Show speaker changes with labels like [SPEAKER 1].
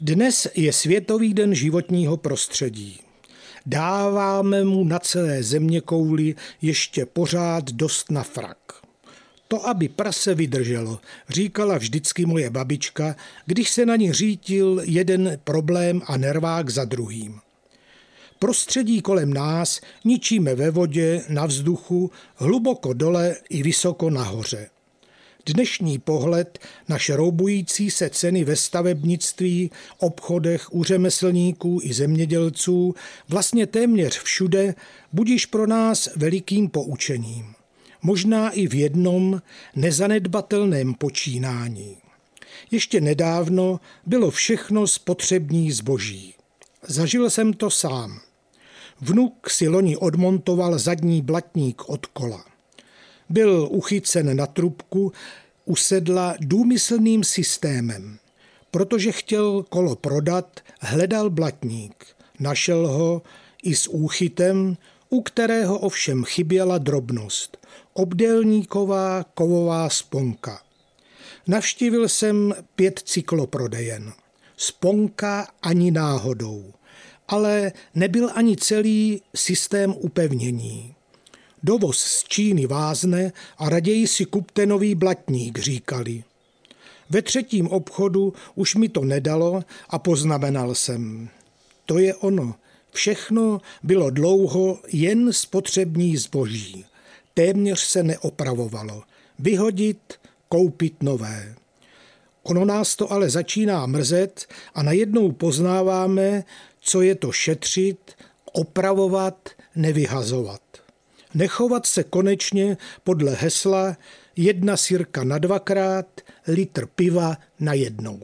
[SPEAKER 1] Dnes je Světový den životního prostředí. Dáváme mu na celé země kouli ještě pořád dost na frak. To, aby prase vydrželo, říkala vždycky moje babička, když se na ní řítil jeden problém a nervák za druhým. Prostředí kolem nás ničíme ve vodě, na vzduchu, hluboko dole i vysoko nahoře. Dnešní pohled na šroubující se ceny ve stavebnictví, obchodech u řemeslníků i zemědělců, vlastně téměř všude, budíš pro nás velikým poučením. Možná i v jednom nezanedbatelném počínání. Ještě nedávno bylo všechno spotřební zboží. Zažil jsem to sám. Vnuk si loni odmontoval zadní blatník od kola. Byl uchycen na trubku usedla důmyslným systémem. Protože chtěl kolo prodat, hledal blatník. Našel ho i s úchytem, u kterého ovšem chyběla drobnost. Obdélníková kovová sponka. Navštívil jsem pět cykloprodejen. Sponka ani náhodou. Ale nebyl ani celý systém upevnění. Dovoz z Číny vázne a raději si kupte nový blatník, říkali. Ve třetím obchodu už mi to nedalo a poznamenal jsem. To je ono. Všechno bylo dlouho jen spotřební zboží. Téměř se neopravovalo. Vyhodit, koupit nové. Ono nás to ale začíná mrzet a najednou poznáváme, co je to šetřit, opravovat, nevyhazovat nechovat se konečně podle hesla jedna sirka na dvakrát, litr piva na jednou.